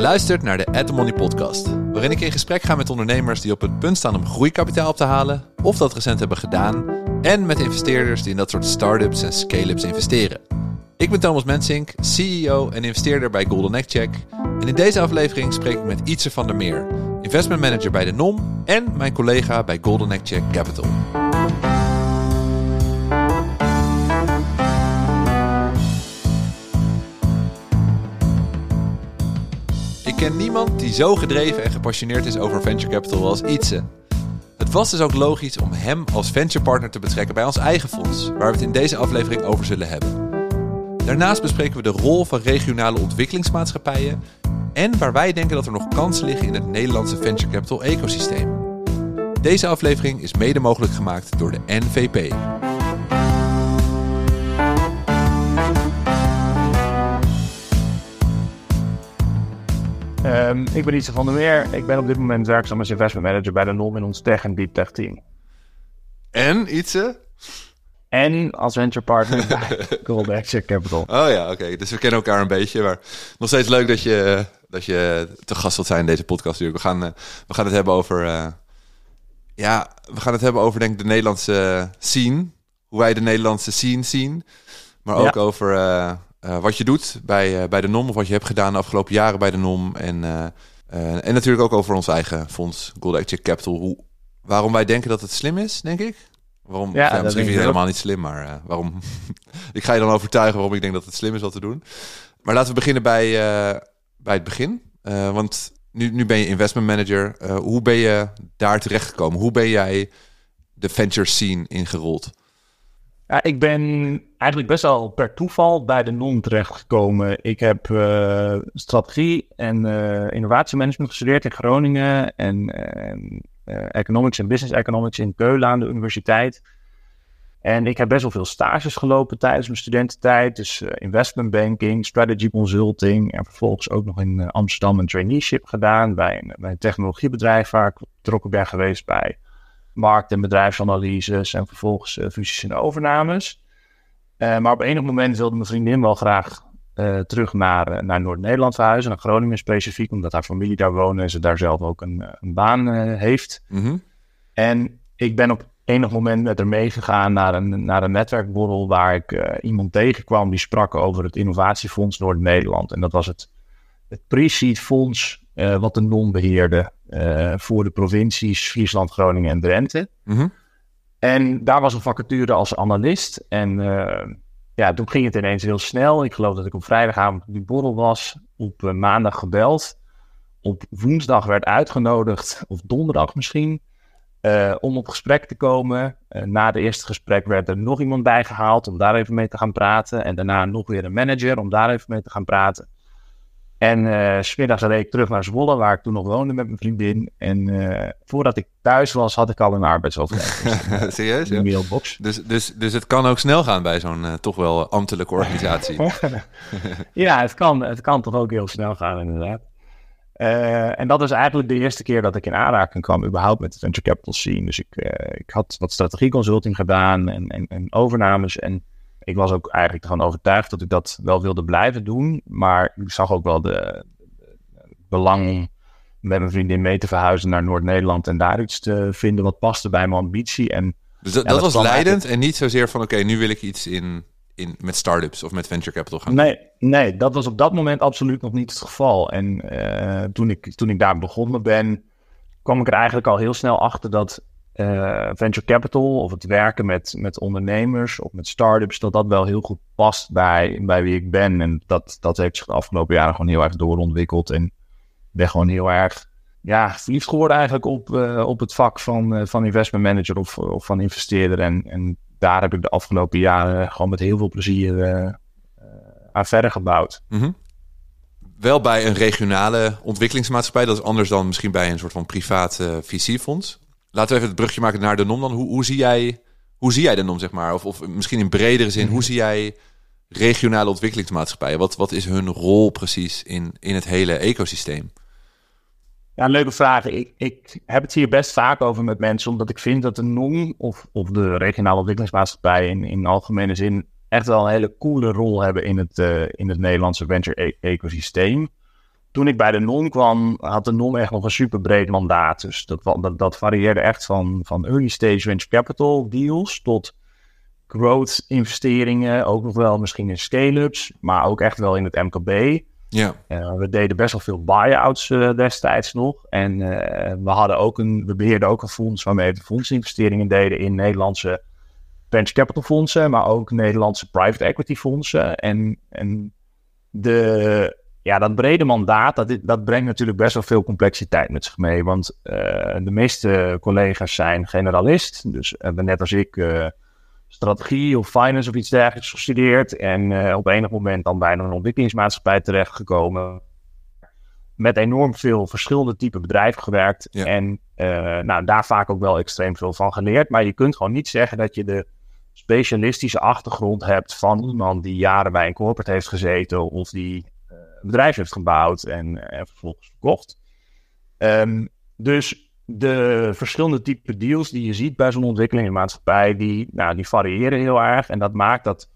luistert naar de At The Money podcast, waarin ik in gesprek ga met ondernemers die op het punt staan om groeikapitaal op te halen of dat recent hebben gedaan en met investeerders die in dat soort startups en scale-ups investeren. Ik ben Thomas Mensink, CEO en investeerder bij Golden Egg Check en in deze aflevering spreek ik met Ietse van der Meer, investment manager bij de NOM en mijn collega bij Golden Egg Check Capital. Ken niemand die zo gedreven en gepassioneerd is over venture capital als Ietse. Het was dus ook logisch om hem als venture partner te betrekken bij ons eigen fonds, waar we het in deze aflevering over zullen hebben. Daarnaast bespreken we de rol van regionale ontwikkelingsmaatschappijen en waar wij denken dat er nog kansen liggen in het Nederlandse venture capital ecosysteem. Deze aflevering is mede mogelijk gemaakt door de NVP. Um, ik ben Ietse van der Meer. Ik ben op dit moment werkzaam als investment manager bij de NOM in ons tech en deep tech team. En Ietse? En als venture partner bij Gold Exit Capital. Oh ja, oké. Dus we kennen elkaar een beetje. Maar nog steeds leuk dat je, dat je te gast wilt zijn in deze podcast. We gaan, uh, we gaan het hebben over... Uh, ja, we gaan het hebben over denk ik de Nederlandse scene. Hoe wij de Nederlandse scene zien. Maar ook ja. over... Uh, uh, wat je doet bij, uh, bij de NOM of wat je hebt gedaan de afgelopen jaren bij de NOM. En, uh, en natuurlijk ook over ons eigen fonds, Gold Active Capital. Hoe, waarom wij denken dat het slim is, denk ik. Waarom, ja, ja misschien vind je helemaal niet slim, maar waarom? ik ga je dan overtuigen waarom ik denk dat het slim is wat te doen. Maar laten we beginnen bij, bij het begin. want nu, nu ben je investment manager. hoe ben je daar terecht gekomen? Hoe ben jij de venture scene ingerold? Ja, ik ben eigenlijk best wel per toeval bij de NON terechtgekomen. Ik heb uh, strategie en uh, innovatiemanagement gestudeerd in Groningen en uh, economics en business economics in Keulen aan de universiteit. En ik heb best wel veel stages gelopen tijdens mijn studententijd. Dus investment banking, strategy consulting en vervolgens ook nog in Amsterdam een traineeship gedaan bij een, bij een technologiebedrijf waar ik betrokken ben geweest bij markt- en bedrijfsanalyses en vervolgens uh, fusies en overnames. Uh, maar op enig moment wilde mijn vriendin wel graag uh, terug naar, naar Noord-Nederland verhuizen, naar Groningen specifiek, omdat haar familie daar woont en ze daar zelf ook een, een baan heeft. Mm -hmm. En ik ben op enig moment met haar meegegaan naar een, naar een netwerkborrel waar ik iemand tegenkwam die sprak over het Innovatiefonds Noord-Nederland. En dat was het, het pre-seed fonds wat de NON beheerde uh, voor de provincies Friesland, Groningen en Drenthe. Mm -hmm. En daar was een vacature als analist. En uh, ja, toen ging het ineens heel snel. Ik geloof dat ik op vrijdagavond op die borrel was. Op maandag gebeld. Op woensdag werd uitgenodigd, of donderdag misschien, om op gesprek te komen. na de eerste gesprek werd er nog iemand bijgehaald om daar even mee te gaan praten. En daarna nog weer een manager om daar even mee te gaan praten. En uh, smiddags reed ik terug naar Zwolle, waar ik toen nog woonde met mijn vriendin. En uh, voordat ik thuis was, had ik al een arbeidsovereenkomst. Serieus? De mailbox. Dus, dus, dus het kan ook snel gaan bij zo'n uh, toch wel ambtelijke organisatie. ja, het kan, het kan toch ook heel snel gaan, inderdaad. en dat is eigenlijk de eerste keer dat ik in aanraking kwam, überhaupt met de venture capital scene. Dus ik, ik had wat strategieconsulting gedaan en, en, en overnames. En ik was ook eigenlijk ervan overtuigd dat ik dat wel wilde blijven doen. Maar ik zag ook wel de, de belang met mijn vriendin mee te verhuizen naar Noord-Nederland en daar iets te vinden wat paste bij mijn ambitie. En, dus dat, ja, dat, dat was leidend en niet zozeer van oké, okay, nu wil ik iets in, in, met startups of met venture capital gaan nee, doen. Nee, dat was op dat moment absoluut nog niet het geval. En uh, toen, ik, toen ik daar begonnen ben, kwam ik er eigenlijk al heel snel achter dat uh, venture capital of het werken met, met ondernemers of met startups, dat dat wel heel goed past bij, bij wie ik ben. En dat, dat heeft zich de afgelopen jaren gewoon heel erg doorontwikkeld. En ben gewoon heel erg ja, verliefd geworden eigenlijk op, uh, op het vak van, uh, van investment manager of, of van investeerder. En, en daar heb ik de afgelopen jaren gewoon met heel veel plezier aan verder gebouwd. -hmm. Wel bij een regionale ontwikkelingsmaatschappij. Dat is anders dan misschien bij een soort van privaat VC-fonds. Laten we even het brugje maken naar de NOM dan. Hoe, hoe, zie, jij, hoe zie jij de NOM, zeg maar? Of, of misschien in bredere zin, hoe zie jij regionale ontwikkelingsmaatschappijen? Wat, wat is hun rol precies in, in het hele ecosysteem? Ja, een leuke vraag. Ik, ik heb het hier best vaak over met mensen, omdat ik vind dat de NOM of, of de regionale ontwikkelingsmaatschappijen in, in algemene zin echt wel een hele coole rol hebben in het, uh, in het Nederlandse venture-ecosysteem. Toen ik bij de NOM kwam, had de NOM echt nog een super breed mandaat. Dus dat, dat, dat varieerde echt van, van early stage venture capital deals tot growth investeringen. Ook nog wel misschien in scale-ups, maar ook echt wel in het MKB. Ja. Uh, we deden best wel veel buy-outs uh, destijds nog. En uh, we, hadden ook een, we beheerden ook een fonds waarmee we fondsinvesteringen deden in Nederlandse venture capital fondsen, maar ook Nederlandse private equity fondsen. En, en de, ja, dat brede mandaat, dat, dat brengt natuurlijk best wel veel complexiteit met zich mee. Want de meeste collega's zijn generalist. Dus hebben net als ik strategie of finance of iets dergelijks gestudeerd. En uh, op enig moment dan bij een ontwikkelingsmaatschappij terechtgekomen. Met enorm veel verschillende type bedrijven gewerkt. Ja. En nou, daar vaak ook wel extreem veel van geleerd. Maar je kunt gewoon niet zeggen dat je de specialistische achtergrond hebt van iemand die jaren bij een corporate heeft gezeten. Of die bedrijf heeft gebouwd en, en vervolgens verkocht. Um, dus de verschillende type deals die je ziet bij zo'n ontwikkelingsmaatschappij, die, nou, die variëren heel erg. En dat maakt dat,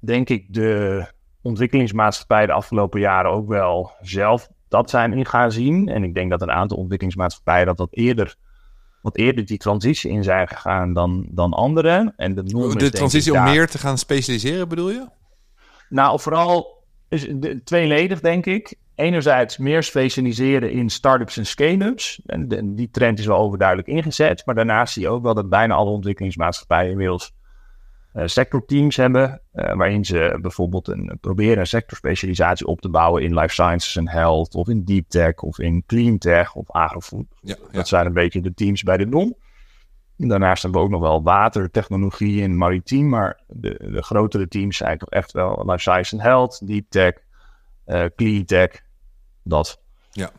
denk ik, de ontwikkelingsmaatschappij de afgelopen jaren ook wel zelf dat zijn in gaan zien. En ik denk dat een aantal ontwikkelingsmaatschappijen dat, dat eerder, wat eerder die transitie in zijn gegaan dan, dan anderen. En de, de transitie om daar- meer te gaan specialiseren, bedoel je? Nou, vooral is de- tweeledig, denk ik. Enerzijds meer specialiseren in start-ups en scale-ups. En die trend is wel overduidelijk ingezet. Maar daarnaast zie je ook wel dat bijna alle ontwikkelingsmaatschappijen inmiddels eh, sectorteams hebben. eh, waarin ze bijvoorbeeld een, proberen een sectorspecialisatie op te bouwen in life sciences en health. Of in deep tech of in clean tech of agrofood. Ja, ja. Dat zijn een beetje de teams bij de NOM. Daarnaast hebben we ook nog wel watertechnologie en maritiem. Maar de, de grotere teams zijn toch echt wel life science en health, deep tech, eh, clean tech, dat. Ja.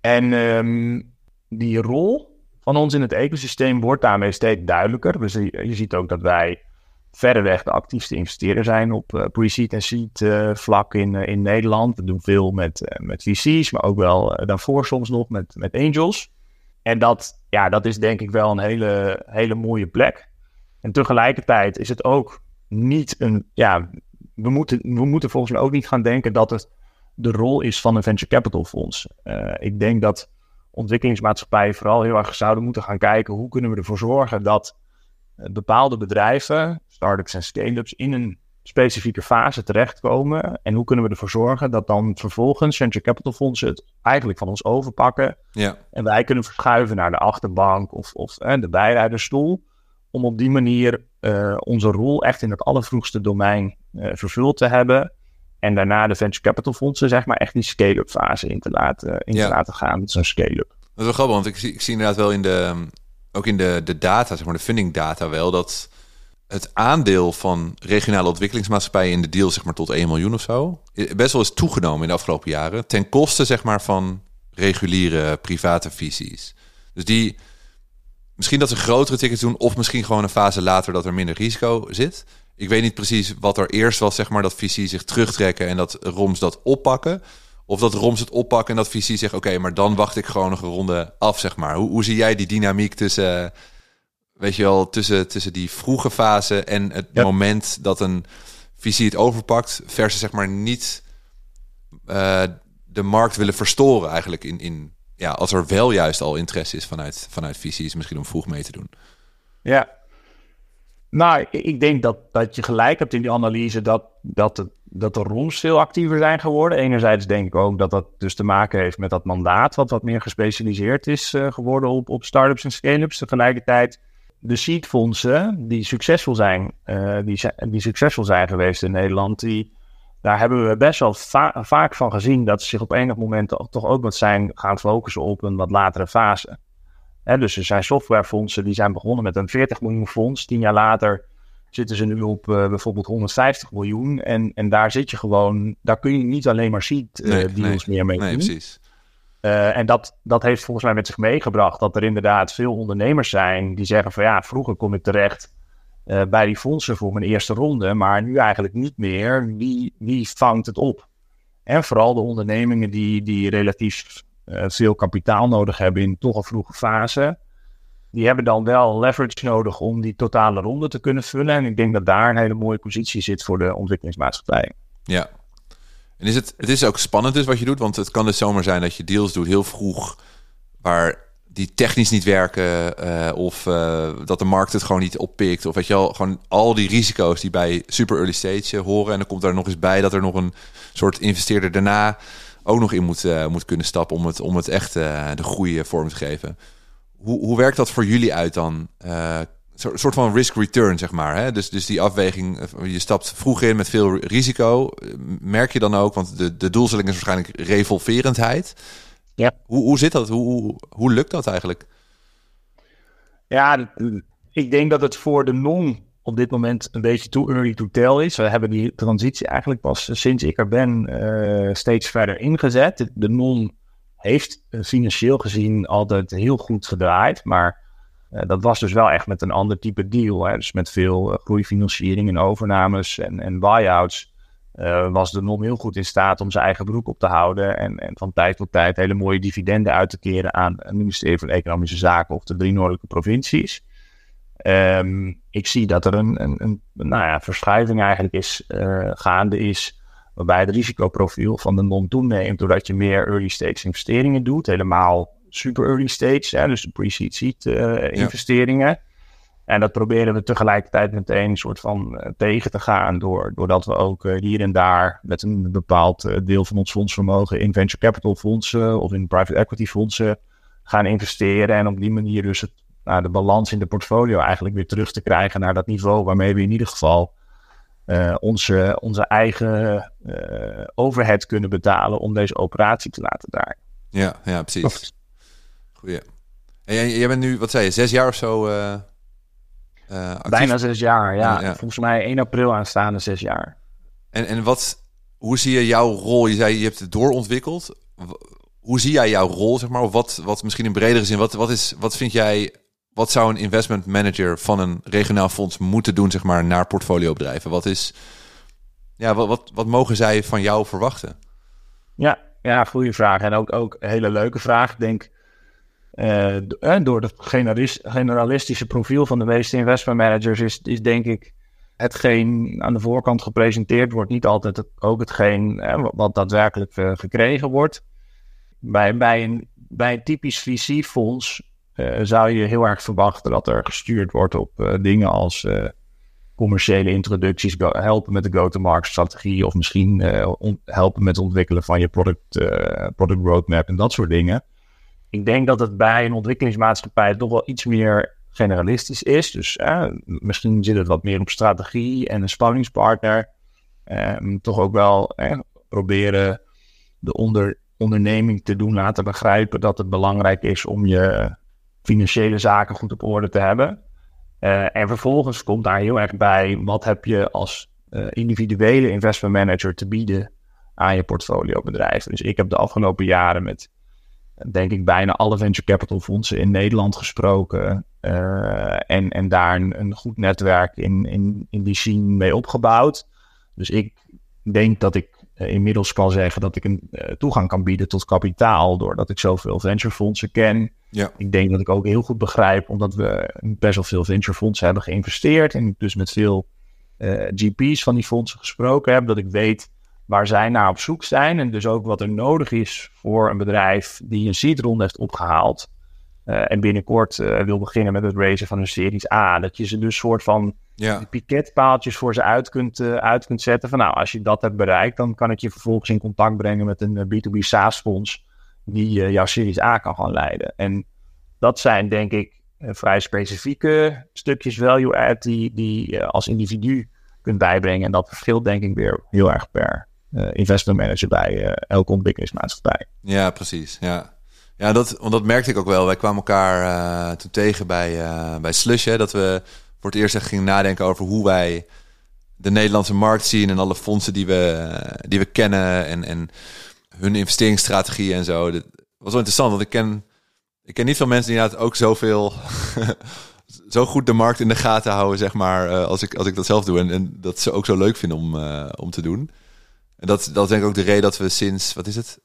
En ehm, die rol van ons in het ecosysteem wordt daarmee steeds duidelijker. Dus je, je ziet ook dat wij verreweg de actiefste investeerder zijn op eh, pre-seed en seed eh, vlak in, in Nederland. We doen veel met, met VC's, maar ook wel daarvoor soms nog met, met angels. En dat, ja, dat is denk ik wel een hele, hele mooie plek. En tegelijkertijd is het ook niet een. Ja, we moeten, we moeten volgens mij ook niet gaan denken dat het de rol is van een venture capital fonds. Eh, ik denk dat ontwikkelingsmaatschappijen vooral heel erg zouden moeten gaan kijken hoe kunnen we ervoor zorgen dat eh, bepaalde bedrijven, startups en scale-ups, in een specifieke fase terechtkomen. En hoe kunnen we ervoor zorgen dat dan vervolgens venture capital fondsen het eigenlijk van ons overpakken. Ja, En wij kunnen verschuiven naar de achterbank of, of eh, de bijrijderstoel. Om op die manier eh, onze rol echt in het allervroegste domein eh, vervuld te hebben. En daarna de venture capital fondsen, zeg maar, echt die scale-up fase in te laten, in Ja. te laten gaan met zo'n scale-up. dat is wel grappig, want ik zie, ik zie inderdaad wel in de, ook in de, de data, zeg maar de funding data wel, dat het aandeel van regionale ontwikkelingsmaatschappijen in de deal, zeg maar tot 1 miljoen of zo, best wel is toegenomen in de afgelopen jaren, ten koste, zeg maar, van reguliere private visies. Dus die, misschien dat ze grotere tickets doen, of misschien gewoon een fase later dat er minder risico zit. Ik weet niet precies wat er eerst was, zeg maar, dat VC zich terugtrekken en dat ROMs dat oppakken. Of dat ROMs het oppakken en dat VC zegt, oké, maar dan wacht ik gewoon nog een ronde af, zeg maar. Hoe, hoe zie jij die dynamiek tussen, eh, weet je wel, tussen, tussen die vroege fase en het Ja. moment dat een VC het overpakt, versus zeg maar niet eh, de markt willen verstoren eigenlijk in, in, ja, als er wel juist al interesse is vanuit, vanuit VC's, misschien om vroeg mee te doen. Ja. Nou, ik- denk dat, dat je gelijk hebt in die analyse dat, dat, het, dat de ROMs veel actiever zijn geworden. Enerzijds denk ik ook dat dat dus te maken heeft met dat mandaat, wat wat meer gespecialiseerd is eh, geworden op, op startups en scale-ups. Tegelijkertijd de seedfondsen die succesvol zijn, eh, die, die succesvol zijn geweest in Nederland, die, daar hebben we best wel va- vaak van gezien dat ze zich op enig moment toch- ook wat zijn gaan focussen op een wat latere fase. Hè, dus er zijn softwarefondsen die zijn begonnen met een 40 miljoen fonds. Tien jaar later zitten ze nu op eh, bijvoorbeeld 150 miljoen. En, en daar zit je gewoon, daar kun je niet alleen maar seed eh, Nee, deals meer mee Nee, doen. precies. Eh, en dat, dat heeft volgens mij met zich meegebracht dat er inderdaad veel ondernemers zijn die zeggen van ja, vroeger kom ik terecht eh, bij die fondsen voor mijn eerste ronde, maar nu eigenlijk niet meer. Wie, wie vangt het op? En vooral de ondernemingen die, die relatief eh, veel kapitaal nodig hebben in toch een vroege fase. Die hebben dan wel leverage nodig om die totale ronde te kunnen vullen. En ik denk dat daar een hele mooie positie zit voor de ontwikkelingsmaatschappij. Ja. En is het, het is ook spannend dus wat je doet, want het kan dus zomaar zijn dat je deals doet heel vroeg, waar die technisch niet werken, uh, of uh, dat de markt het gewoon niet oppikt, of weet je wel, gewoon al die risico's die bij super early stage horen. En dan komt daar nog eens bij dat er nog een soort investeerder daarna ook nog in moet, uh, moet kunnen stappen om het, om het echt de goede vorm te geven. Hoe, hoe werkt dat voor jullie uit dan? Een soort van risk return, zeg maar. Hè? Dus, dus die afweging, je stapt vroeg in met veel risico. Merk je dan ook, want de, de doelstelling is waarschijnlijk revolverendheid. Ja. Hoe, hoe zit dat? Hoe, hoe, hoe lukt dat eigenlijk? Ja, ik denk dat het voor de non op dit moment een beetje too early to tell is. We hebben die transitie eigenlijk pas sinds ik er ben uh, steeds verder ingezet. De non heeft financieel gezien altijd heel goed gedraaid, maar uh, dat was dus wel echt met een ander type deal. Hè? Dus met veel uh, groeifinanciering en overnames en, en buyouts. Uh, was de NOM heel goed in staat om zijn eigen broek op te houden. En, en van tijd tot tijd hele mooie dividenden uit te keren aan het ministerie van Economische Zaken of de drie noordelijke provincies. Um, ik zie dat er een, een, nou ja, verschuiving eigenlijk is, gaande is. Waarbij het risicoprofiel van de NOM toeneemt. Doordat je meer early stage investeringen doet. Helemaal super early stage. Hè, dus de pre-seed seed uh, investeringen. Ja. En dat proberen we tegelijkertijd meteen een soort van uh, tegen te gaan. Door, doordat we ook uh, hier en daar met een bepaald uh, deel van ons fondsvermogen in venture capital fondsen of in private equity fondsen gaan investeren. En op die manier dus het, nou, de balans in de portfolio eigenlijk weer terug te krijgen naar dat niveau waarmee we in ieder geval onze, onze eigen overhead kunnen betalen om deze operatie te laten draaien. Ja, ja precies. Goeie. En jij, jij bent nu, wat zei je, zes jaar of zo uh, Bijna zes jaar, ja. Volgens mij 1 april aanstaande zes jaar. En, en wat, hoe zie je jouw rol? Je zei, je hebt het doorontwikkeld. Hoe zie jij jouw rol, zeg maar? Of wat, wat misschien in bredere zin, wat, wat, is, wat vind jij, wat zou een investment manager van een regionaal fonds moeten doen, zeg maar, naar portfoliobedrijven? Wat is, ja, wat, wat, wat mogen zij van jou verwachten? Ja, ja, goede vraag. En ook, ook een hele leuke vraag. Ik denk, uh, door het generalistische profiel van de meeste investment managers is, is denk ik hetgeen aan de voorkant gepresenteerd wordt niet altijd ook hetgeen uh, wat daadwerkelijk gekregen wordt. Bij, bij, een, bij een typisch VC-fonds zou je heel erg verwachten dat er gestuurd wordt op dingen als commerciële introducties, helpen met de go-to-market strategie of misschien helpen met het ontwikkelen van je product, product roadmap en dat soort dingen ik denk dat het bij een ontwikkelingsmaatschappij toch wel iets meer generalistisch is. Dus eh, misschien zit het wat meer op strategie en een spanningspartner. Eh, toch ook wel eh, proberen de onder, onderneming te doen laten begrijpen dat het belangrijk is om je financiële zaken goed op orde te hebben. Uh, en vervolgens komt daar heel erg bij, wat heb je als individuele investment manager te bieden aan je portfoliobedrijf. Dus ik heb de afgelopen jaren met denk ik, bijna alle venture capital fondsen in Nederland gesproken. Uh, en, en daar een, een, goed netwerk in, in, in die scene mee opgebouwd. Dus ik denk dat ik uh, inmiddels kan zeggen dat ik een uh, toegang kan bieden tot kapitaal. Doordat ik zoveel venturefondsen ken. Ja. Ik denk dat ik ook heel goed begrijp, omdat we best wel veel venturefondsen hebben geïnvesteerd. En dus met veel GP's van die fondsen gesproken heb. Dat ik weet waar zij naar op zoek zijn. En dus ook wat er nodig is voor een bedrijf die een seedronde heeft opgehaald. Uh, en binnenkort uh, wil beginnen met het raisen van een series A. Dat je ze dus soort van ja. piketpaaltjes voor ze uit kunt, uh, uit kunt zetten. Van nou, als je dat hebt bereikt, dan kan ik je vervolgens in contact brengen met een B2B SaaS-fonds. Die jouw series A kan gaan leiden. En dat zijn denk ik vrij specifieke stukjes value add die, die je als individu kunt bijbrengen. En dat verschilt denk ik weer heel erg per, investment manager bij uh, elke ontwikkelingsmaatschappij. Ja, precies. Ja, ja dat, want dat merkte ik ook wel. Wij kwamen elkaar uh, toen tegen bij, bij Slush. Dat we voor het eerst echt gingen nadenken over hoe wij de Nederlandse markt zien en alle fondsen die we, die we kennen en, en hun investeringsstrategie en zo. Dat was wel interessant, want ik ken, ik ken niet veel mensen die inderdaad ook zoveel zo goed de markt in de gaten houden, zeg maar, als, ik, als ik dat zelf doe. En, en dat ze ook zo leuk vinden om, om te doen. En dat, dat is denk ik ook de reden dat we sinds, wat is het?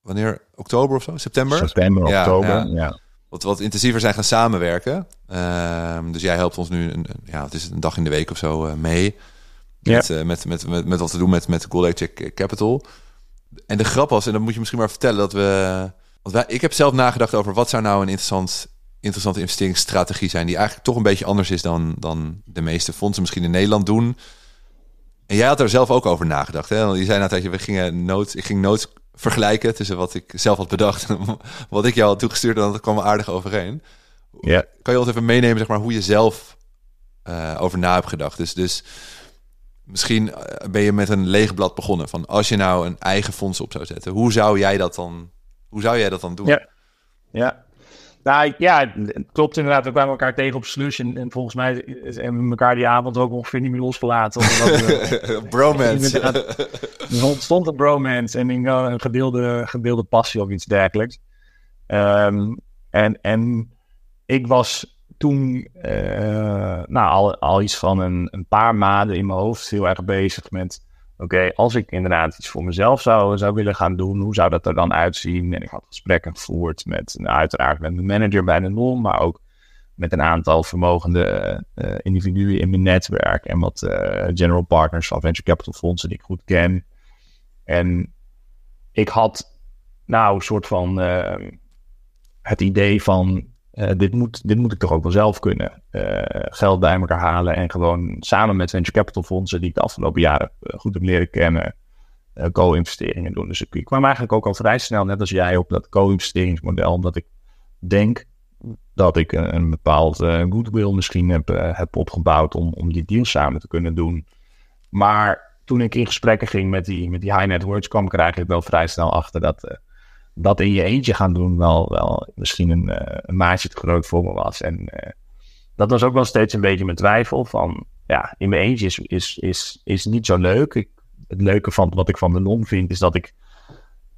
Wanneer? Oktober of zo? September? September, ja, oktober, ja. ja. Wat, wat intensiever zijn gaan samenwerken. Uh, dus jij helpt ons nu, een, ja, het is een dag in de week of zo uh, mee. Met, ja. uh, met, met, met, met, wat te doen met, met Gold Check Capital. en de grap was, en dat moet je misschien maar vertellen, dat we... Want wij, ik heb zelf nagedacht over wat zou nou een interessant, interessante investeringsstrategie zijn... die eigenlijk toch een beetje anders is dan, dan de meeste fondsen misschien in Nederland doen. En jij had er zelf ook over nagedacht. Hè? Je zei net dat we gingen notes, ik ging notes vergelijken tussen wat ik zelf had bedacht en wat ik jou had toegestuurd. En dat kwam aardig overeen. Ja. Kan je ons even meenemen, zeg maar, hoe je zelf uh, over na hebt gedacht? Dus, dus misschien eh, ben je met een leeg blad begonnen. Van als je nou een eigen fonds op zou zetten, hoe zou jij dat dan, hoe zou jij dat dan doen? Ja, ja. Nou ja, klopt inderdaad. We kwamen elkaar tegen op Slush. En, en volgens mij hebben we elkaar die avond ook ongeveer niet meer losgelaten. We, bromance. Er ontstond een bromance en een gedeelde, gedeelde passie of iets dergelijks. Um, en, en ik was toen uh, nou, al, al iets van een, een paar maanden in mijn hoofd heel erg bezig met oké, als ik inderdaad iets voor mezelf zou, zou willen gaan doen, hoe zou dat er dan uitzien? En ik had gesprekken gevoerd met, nou, uiteraard met mijn manager bij de NOM, maar ook met een aantal vermogende uh, individuen in mijn netwerk en wat uh, general partners van venture capital fondsen die ik goed ken. En ik had nou een soort van het idee van uh, dit, moet, dit moet ik toch ook wel zelf kunnen. Uh, geld bij elkaar halen en gewoon samen met venture capital fondsen die ik de afgelopen jaren uh, goed heb leren kennen, co-investeringen doen. Dus ik, kwam eigenlijk ook al vrij snel, net als jij, op dat co-investeringsmodel, omdat ik denk dat ik een, bepaald goodwill misschien heb, heb opgebouwd om, om die deal samen te kunnen doen. Maar toen ik in gesprekken ging met die, met die high net worths, kwam ik er eigenlijk wel vrij snel achter dat dat in je eentje gaan doen wel, wel misschien een, uh, een maatje te groot voor me was. En uh, dat was ook wel steeds een beetje mijn twijfel van, ja, in mijn eentje is, is, is, is niet zo leuk. Ik, het leuke van wat ik van de NOM vind, is dat ik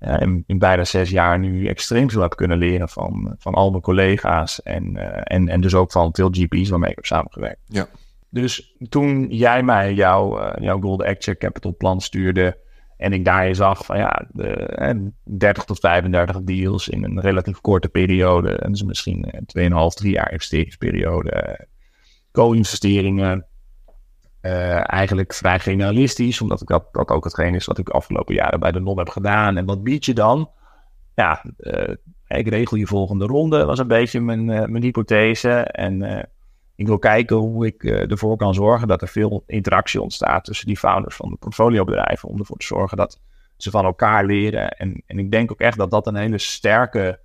uh, in, in, bijna zes jaar nu extreem veel heb kunnen leren van, van al mijn collega's en, en, en dus ook van veel GP's waarmee ik heb samengewerkt. Ja. Dus toen jij mij jouw, jouw Golden Acture Capital plan stuurde, en ik daarin zag van ja, de, 30 tot 35 deals in een relatief korte periode. En dus misschien 2,5, 3 jaar investeringsperiode. Co-investeringen. Uh, eigenlijk vrij generalistisch, omdat ik dat, dat ook hetgeen is wat ik afgelopen jaren bij de NON heb gedaan. En wat bied je dan? Ja, uh, ik regel je volgende ronde, was een beetje mijn, mijn hypothese. En ik wil kijken hoe ik uh, ervoor kan zorgen dat er veel interactie ontstaat tussen die founders van de portfoliobedrijven. Om ervoor te zorgen dat ze van elkaar leren. En, en ik denk ook echt dat dat een hele sterke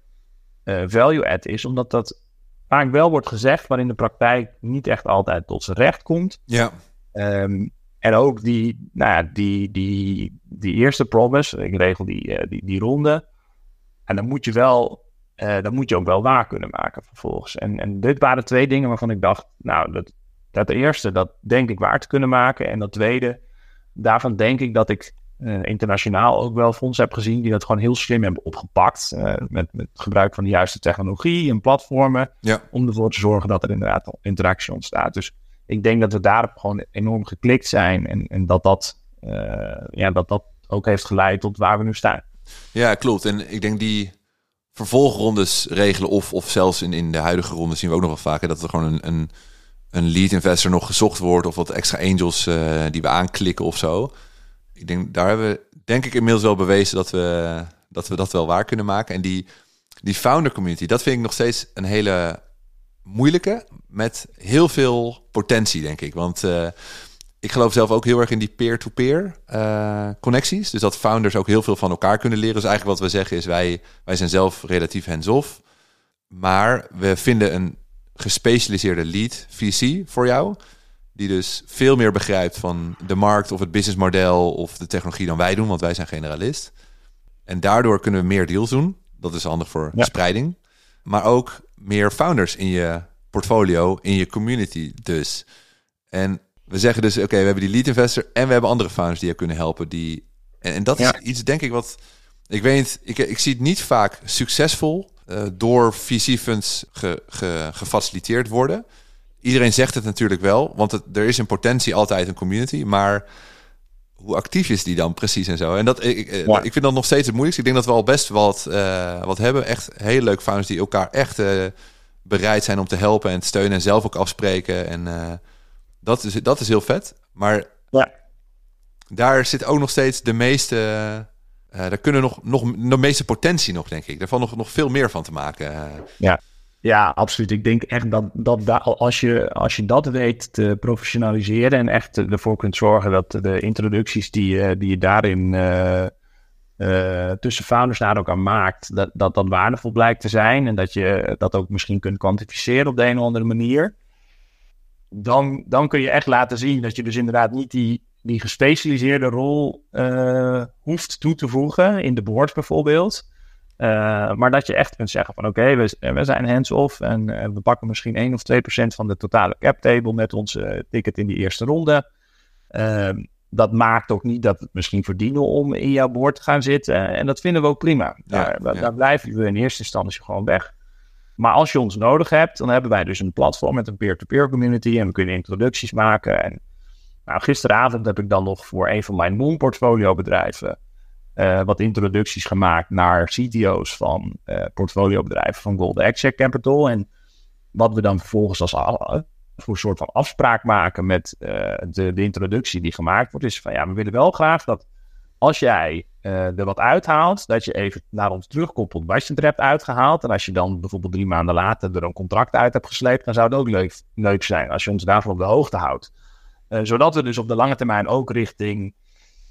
uh, value add is. Omdat dat vaak wel wordt gezegd, maar in de praktijk niet echt altijd tot zijn recht komt. Ja. Um, en ook die, nou ja, die, die, die eerste promise, ik regel die, uh, die, die ronde. En dan moet je wel uh, dat moet je ook wel waar kunnen maken vervolgens. En, en dit waren twee dingen waarvan ik dacht, nou, dat, dat eerste, dat denk ik waar te kunnen maken. En dat tweede, daarvan denk ik dat ik uh, internationaal ook wel fondsen heb gezien die dat gewoon heel slim hebben opgepakt. Uh, met, met gebruik van de juiste technologie en platformen. Ja. Om ervoor te zorgen dat er inderdaad interactie ontstaat. Dus ik denk dat we daarop gewoon enorm geklikt zijn. En, en dat, dat, ja, dat dat ook heeft geleid tot waar we nu staan. Ja, klopt. En ik denk die vervolgrondes regelen. Of, of zelfs in, in de huidige ronde zien we ook nog wel vaker dat er gewoon een, een, een lead investor nog gezocht wordt. Of wat extra angels uh, die we aanklikken of zo. Ik denk, daar hebben we denk ik inmiddels wel bewezen dat we dat, we dat wel waar kunnen maken. En die, die founder community, dat vind ik nog steeds een hele moeilijke. Met heel veel potentie, denk ik. Want uh, ik geloof zelf ook heel erg in die peer-to-peer uh, connecties. Dus dat founders ook heel veel van elkaar kunnen leren. Dus eigenlijk wat we zeggen is, wij, wij zijn zelf relatief hands-off. Maar we vinden een gespecialiseerde lead VC voor jou. Die dus veel meer begrijpt van de markt of het businessmodel of de technologie dan wij doen. Want wij zijn generalist. En daardoor kunnen we meer deals doen. Dat is handig voor ja. spreiding. Maar ook meer founders in je portfolio, in je community dus. En we zeggen dus, oké, we hebben die lead investor en we hebben andere founders die je kunnen helpen. Die, en, en dat is iets, denk ik, wat... Ik weet ik, ik zie het niet vaak succesvol uh, door VC-funds ge, ge, gefaciliteerd worden. Iedereen zegt het natuurlijk wel, want het, er is in potentie altijd een community, maar hoe actief is die dan precies en zo? En dat, ik, ja. ik vind dat nog steeds het moeilijkste. Ik denk dat we al best wat, uh, wat hebben. Echt hele leuke founders die elkaar echt uh, bereid zijn om te helpen en te steunen en zelf ook afspreken en... Dat is, dat is heel vet. Maar ja. daar zit ook nog steeds de meeste daar kunnen nog, nog de meeste potentie nog, denk ik. Daar valt nog, nog veel meer van te maken. Ja. Ja, absoluut. Ik denk echt dat, dat daar, als, je, als je dat weet te professionaliseren en echt ervoor kunt zorgen dat de introducties die, die je daarin uh, tussen founders naar elkaar maakt, dat, dat dat waardevol blijkt te zijn en dat je dat ook misschien kunt kwantificeren op de een of andere manier, dan, dan kun je echt laten zien dat je dus inderdaad niet die, die gespecialiseerde rol uh, hoeft toe te voegen in de board bijvoorbeeld. Uh, maar dat je echt kunt zeggen van oké, we, we zijn hands-off en we pakken misschien 1 of 2 procent van de totale cap table met onze ticket in die eerste ronde. Ehm, dat maakt ook niet dat we het misschien verdienen om in jouw boord te gaan zitten. En dat vinden we ook prima. Daar, daar blijven we in eerste instantie gewoon weg. Maar als je ons nodig hebt, dan hebben wij dus een platform met een peer-to-peer community. En we kunnen introducties maken. En nou, gisteravond heb ik dan nog voor een van mijn non-portfolio bedrijven. Uh, wat introducties gemaakt naar CTO's van uh, portfoliobedrijven van Gold Excheck Capital. En wat we dan vervolgens als voor een soort van afspraak maken met uh, de, de, introductie die gemaakt wordt, is van ja, we willen wel graag dat als jij uh, er wat uithaalt, dat je even naar ons terugkoppelt wat je er hebt uitgehaald. En als je dan bijvoorbeeld drie maanden later er een contract uit hebt gesleept, dan zou het ook leuk, leuk zijn als je ons daarvoor op de hoogte houdt. Uh, zodat we dus op de lange termijn ook richting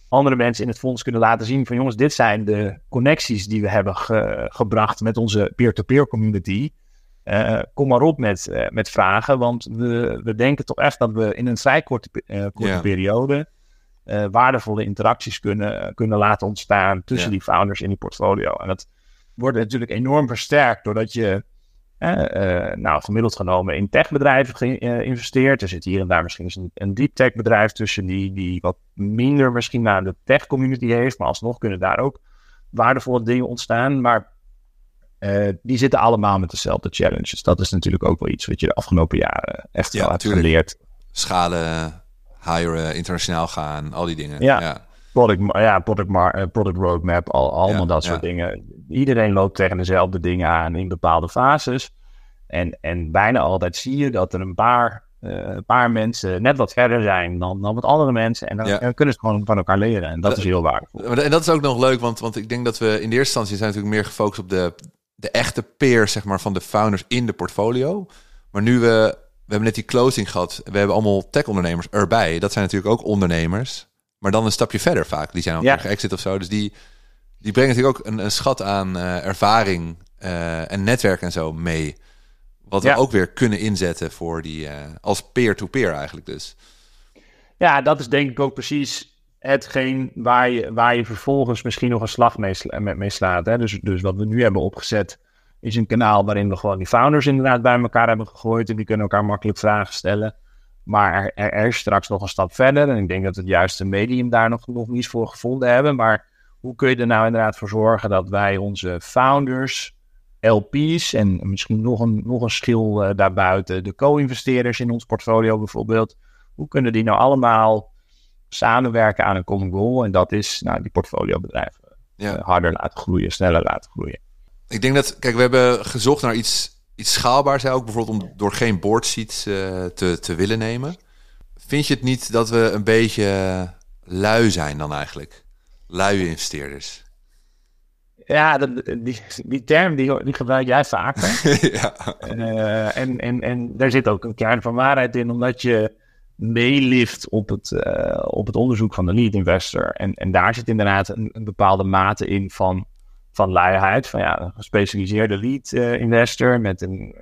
andere mensen in het fonds kunnen laten zien van jongens, dit zijn de connecties die we hebben ge gebracht met onze peer-to-peer -peer community. Uh, kom maar op met, uh, met vragen, want we, we denken toch echt dat we in een vrij korte, korte yeah. periode waardevolle interacties kunnen, kunnen laten ontstaan tussen die founders in die portfolio. En dat wordt natuurlijk enorm versterkt doordat je nou, gemiddeld genomen in techbedrijven geïnvesteerd. Er zit hier en daar misschien een, een deep tech bedrijf tussen die, die wat minder misschien naar de tech community heeft, maar alsnog kunnen daar ook waardevolle dingen ontstaan. Maar uh, die zitten allemaal met dezelfde challenges. Dat is natuurlijk ook wel iets wat je de afgelopen jaren echt ja, wel hebt geleerd. Schalen, hiren, internationaal gaan, al die dingen. Ja, ja. Product, ja, product, mar, product roadmap, al, allemaal ja, dat soort dingen. Iedereen loopt tegen dezelfde dingen aan in bepaalde fases. En, en bijna altijd zie je dat er een paar, uh, een paar mensen net wat verder zijn dan, dan wat andere mensen. En dan, dan kunnen ze gewoon van elkaar leren. En dat, dat is heel waardevol. En dat is ook nog leuk, want, want ik denk dat we in de eerste instantie zijn natuurlijk meer gefocust op de de echte peer zeg maar, van de founders in de portfolio. Maar nu we hebben net die closing gehad. We hebben allemaal tech-ondernemers erbij. Dat zijn natuurlijk ook ondernemers. Maar dan een stapje verder vaak. Die zijn al ja. exit of zo. Dus die, die brengen natuurlijk ook een, een schat aan uh, ervaring uh, en netwerk en zo mee. Wat ja. we ook weer kunnen inzetten voor die, uh, als peer-to-peer -peer eigenlijk dus. Ja, dat is denk ik ook precies hetgeen waar je, waar je vervolgens misschien nog een slag mee, mee slaat. Hè? Dus, dus wat we nu hebben opgezet is een kanaal waarin we gewoon die founders inderdaad bij elkaar hebben gegooid. En die kunnen elkaar makkelijk vragen stellen. Maar er, er, is straks nog een stap verder. En ik denk dat we het juiste medium daar nog, nog niet voor gevonden hebben. Maar hoe kun je er nou inderdaad voor zorgen dat wij onze founders, LP's en misschien nog een, nog een schil uh, daarbuiten, de co-investeerders in ons portfolio bijvoorbeeld. Hoe kunnen die nou allemaal samenwerken aan een common goal. En dat is nou, die portfoliobedrijven ja. uh, harder laten groeien, sneller laten groeien. Ik denk dat, kijk, we hebben gezocht naar iets, iets schaalbaars, ook bijvoorbeeld om door geen board seats uh, te, te willen nemen. Vind je het niet dat we een beetje lui zijn dan eigenlijk? Luie investeerders. Ja, die, die term die, die gebruik jij vaker. ja. Uh, en, en, en daar zit ook een kern van waarheid in, omdat je meelift op het, uh, op het onderzoek van de lead investor. En, en daar zit inderdaad een, een bepaalde mate in van, van luiheid. Van ja, een gespecialiseerde lead uh, investor met een,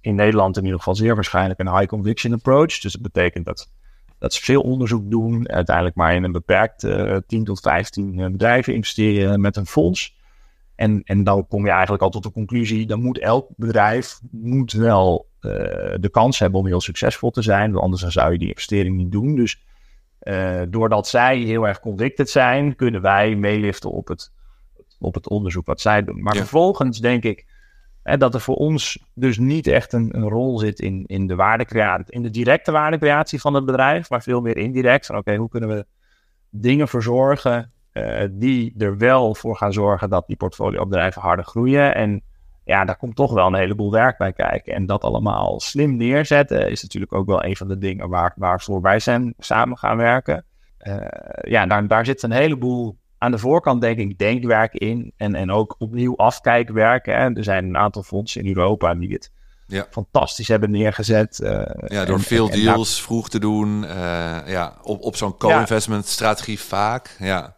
in Nederland in ieder geval zeer waarschijnlijk een high conviction approach. Dus dat betekent dat, dat ze veel onderzoek doen, uiteindelijk maar in een beperkt uh, eh, 10 tot 15 bedrijven investeren met een fonds. En, en dan kom je eigenlijk al tot de conclusie, dan moet elk bedrijf moet wel de kans hebben om heel succesvol te zijn. Want anders zou je die investering niet doen. Dus doordat zij heel erg convicted zijn, kunnen wij meeliften op het, op het onderzoek wat zij doen. Maar ja. vervolgens denk ik hè, dat er voor ons dus niet echt een, een, rol zit in, in de waardecreatie, in de directe waardecreatie van het bedrijf, maar veel meer indirect. Van oké, hoe kunnen we dingen verzorgen uh, die er wel voor gaan zorgen dat die portfoliobedrijven harder groeien. En ja, daar komt toch wel een heleboel werk bij kijken. En dat allemaal slim neerzetten is natuurlijk ook wel een van de dingen waar, waarvoor wij zijn samen gaan werken. Uh, ja, daar, daar zit een heleboel aan de voorkant denk ik denkwerk in en, en ook opnieuw afkijkwerk. Hè. Er zijn een aantal fondsen in Europa die het ja. fantastisch hebben neergezet. Uh, ja, door veel deals vroeg te doen. Uh, ja, op, op zo'n co-investment strategie vaak. Ja.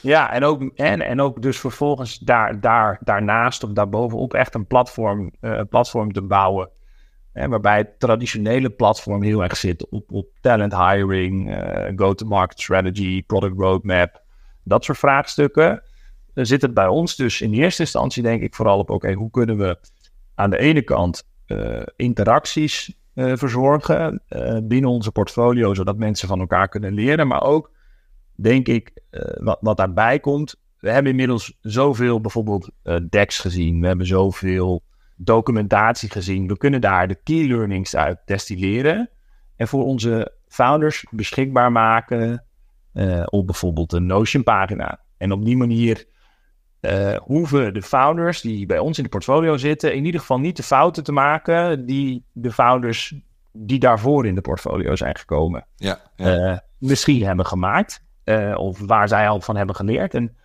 Ja, en ook, en, en ook dus vervolgens daar, daar, daarnaast of daarbovenop echt een platform, uh, platform te bouwen. Hè, waarbij het traditionele platform heel erg zit op, op talent hiring, go-to-market strategy, product roadmap, dat soort vraagstukken. Dan zit het bij ons dus in eerste instantie denk ik vooral op, oké, hoe kunnen we aan de ene kant uh, interacties uh, verzorgen binnen onze portfolio, zodat mensen van elkaar kunnen leren. Maar ook, denk ik, wat, wat daarbij komt, we hebben inmiddels zoveel bijvoorbeeld decks gezien, we hebben zoveel documentatie gezien. We kunnen daar de key learnings uit destilleren en voor onze founders beschikbaar maken op bijvoorbeeld een Notion pagina. En op die manier uh, hoeven de founders die bij ons in de portfolio zitten, in ieder geval niet de fouten te maken die de founders die daarvoor in de portfolio zijn gekomen, ja, ja. Uh, misschien hebben gemaakt. Uh, of waar zij al van hebben geleerd. En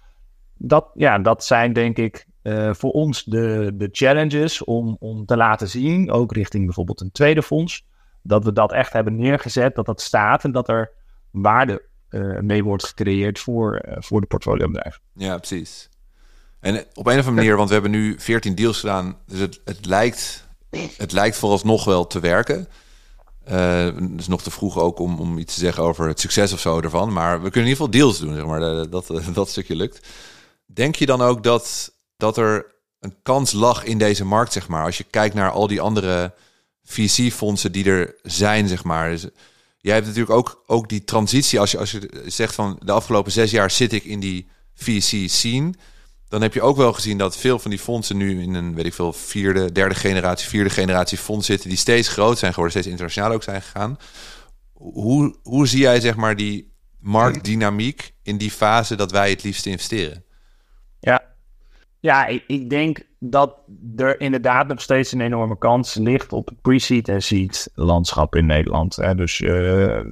dat, ja, dat zijn denk ik voor ons de, de challenges om, om te laten zien, ook richting bijvoorbeeld een tweede fonds, dat we dat echt hebben neergezet, dat dat staat en dat er waarde mee wordt gecreëerd voor, voor de portfoliobedrijven. Ja, precies. En op een of andere manier, want we hebben nu 14 deals gedaan, dus het, het, lijkt, het lijkt vooralsnog wel te werken. Uh, het is nog te vroeg ook om, om iets te zeggen over het succes of zo ervan. Maar we kunnen in ieder geval deals doen, zeg maar. Dat, dat, dat stukje lukt. Denk je dan ook dat, dat er een kans lag in deze markt, zeg maar? Als je kijkt naar al die andere VC-fondsen die er zijn, zeg maar. Dus, jij hebt natuurlijk ook, ook die transitie. Als je, als je zegt van de afgelopen zes jaar zit ik in die VC-scene dan heb je ook wel gezien dat veel van die fondsen nu in een, weet ik veel, vierde, derde generatie, vierde generatie fonds zitten, die steeds groot zijn geworden, steeds internationaal ook zijn gegaan. Hoe, hoe zie jij, zeg maar, die marktdynamiek in die fase dat wij het liefst investeren? Ja, ik, ik denk dat er inderdaad nog steeds een enorme kans ligt op het pre-seed en seed landschap in Nederland. Dus uh,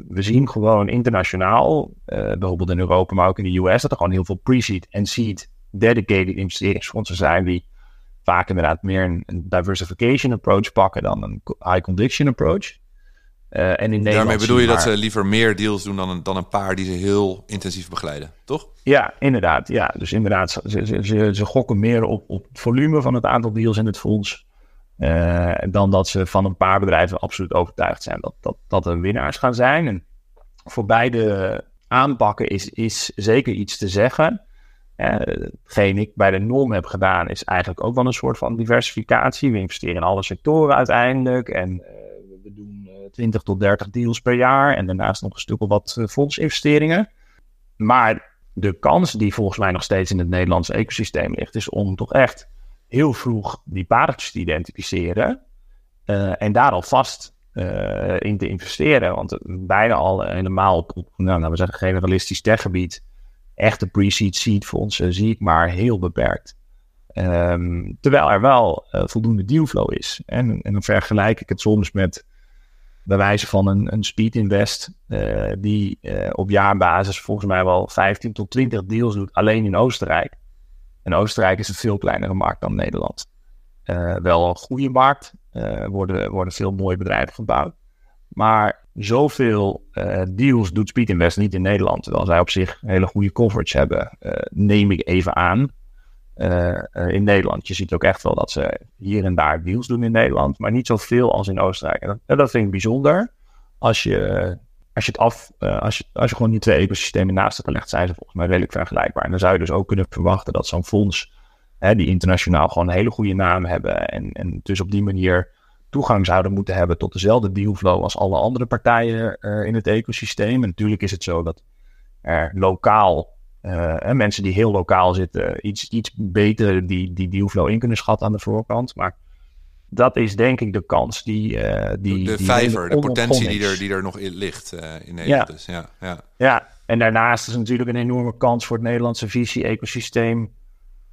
we zien gewoon internationaal, uh, bijvoorbeeld in Europa, maar ook in de US, dat er gewoon heel veel pre-seed en seed dedicated investeringsfondsen zijn die vaak inderdaad meer een, diversification approach pakken dan een high conviction approach. Uh, en in Nederland Daarmee bedoel je dat ze liever meer deals doen dan een, dan een paar die ze heel intensief begeleiden, toch? Ja, inderdaad. Ja. Dus inderdaad, ze, ze, ze, ze gokken meer op, op het volume van het aantal deals in het fonds. Uh, dan dat ze van een paar bedrijven absoluut overtuigd zijn dat, dat, dat er winnaars gaan zijn. En voor beide aanpakken is, is zeker iets te zeggen. Uh, hetgeen ik bij de NOM heb gedaan, is eigenlijk ook wel een soort van diversificatie. We investeren in alle sectoren uiteindelijk. En we doen 20 tot 30 deals per jaar. En daarnaast nog een stuk of wat uh, fondsinvesteringen. Maar de kans die volgens mij nog steeds in het Nederlandse ecosysteem ligt, is om toch echt heel vroeg die paardjes te identificeren. Uh, en daar alvast in te investeren. Want bijna al helemaal op, nou, nou, we zeggen generalistisch techgebied echte pre-seed seed fondsen zie ik maar heel beperkt. Ehm, terwijl er wel uh, voldoende dealflow is. En, en dan vergelijk ik het soms met bij wijze van een, een speed invest, uh, die uh, op jaarbasis volgens mij wel 15 tot 20 deals doet, alleen in Oostenrijk. En Oostenrijk is een veel kleinere markt dan Nederland. wel een goede markt, worden, worden veel mooie bedrijven gebouwd. Maar zoveel deals doet Speed Invest niet in Nederland. Terwijl zij op zich hele goede coverage hebben, neem ik even aan. Uh, in Nederland. Je ziet ook echt wel dat ze hier en daar deals doen in Nederland, maar niet zoveel als in Oostenrijk. En dat, vind ik bijzonder. Als je, als je het af, als, je, als je gewoon die twee ecosystemen naast elkaar legt, zijn ze volgens mij redelijk vergelijkbaar. En dan zou je dus ook kunnen verwachten dat zo'n fonds, hè, die internationaal gewoon een hele goede naam hebben, en, en dus op die manier toegang zouden moeten hebben tot dezelfde dealflow als alle andere partijen in het ecosysteem. En natuurlijk is het zo dat er lokaal, uh, mensen die heel lokaal zitten, iets, iets beter die, die dealflow in kunnen schatten aan de voorkant. Maar dat is denk ik de kans die... Uh, die de die vijver, de potentie die er, die er nog in ligt in Nederland. Ja. Dus, ja, ja. ja, en daarnaast is natuurlijk een enorme kans voor het Nederlandse visie-ecosysteem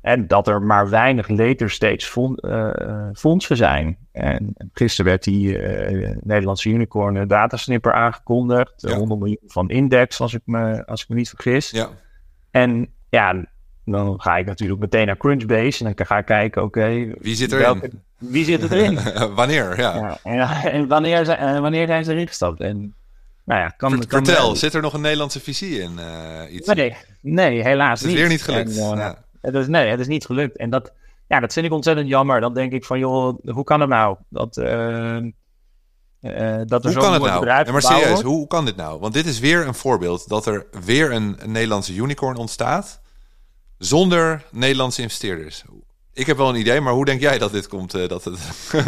en dat er maar weinig later stage uh, fondsen zijn. En gisteren werd die Nederlandse unicorn datasnipper aangekondigd. Ja. 100 miljoen van index, als ik me, als ik me niet vergis. Ja. En ja, dan ga ik natuurlijk meteen naar Crunchbase en dan ga ik kijken, oké, Wie zit erin? welke- wie zit erin? Wanneer? Ja. ja, en, en wanneer, zijn, wanneer zijn ze erin gestapt? En, nou ja, kan, Vert- kan Vertel, zit er nog een Nederlandse visie in? eh, iets? Nee, nee, helaas Het is niet. weer niet gelukt. En, eh, Ja. het is, nee, het is niet gelukt. En dat, ja, dat vind ik ontzettend jammer. Dan denk ik van, joh, hoe kan het nou? Dat, eh, eh, dat er Hoe kan het nou? Ja, maar serieus, wordt. hoe kan dit nou? Want dit is weer een voorbeeld dat er weer een, een Nederlandse unicorn ontstaat zonder Nederlandse investeerders. Ik heb wel een idee, maar hoe denk jij dat dit komt? eh, dat het...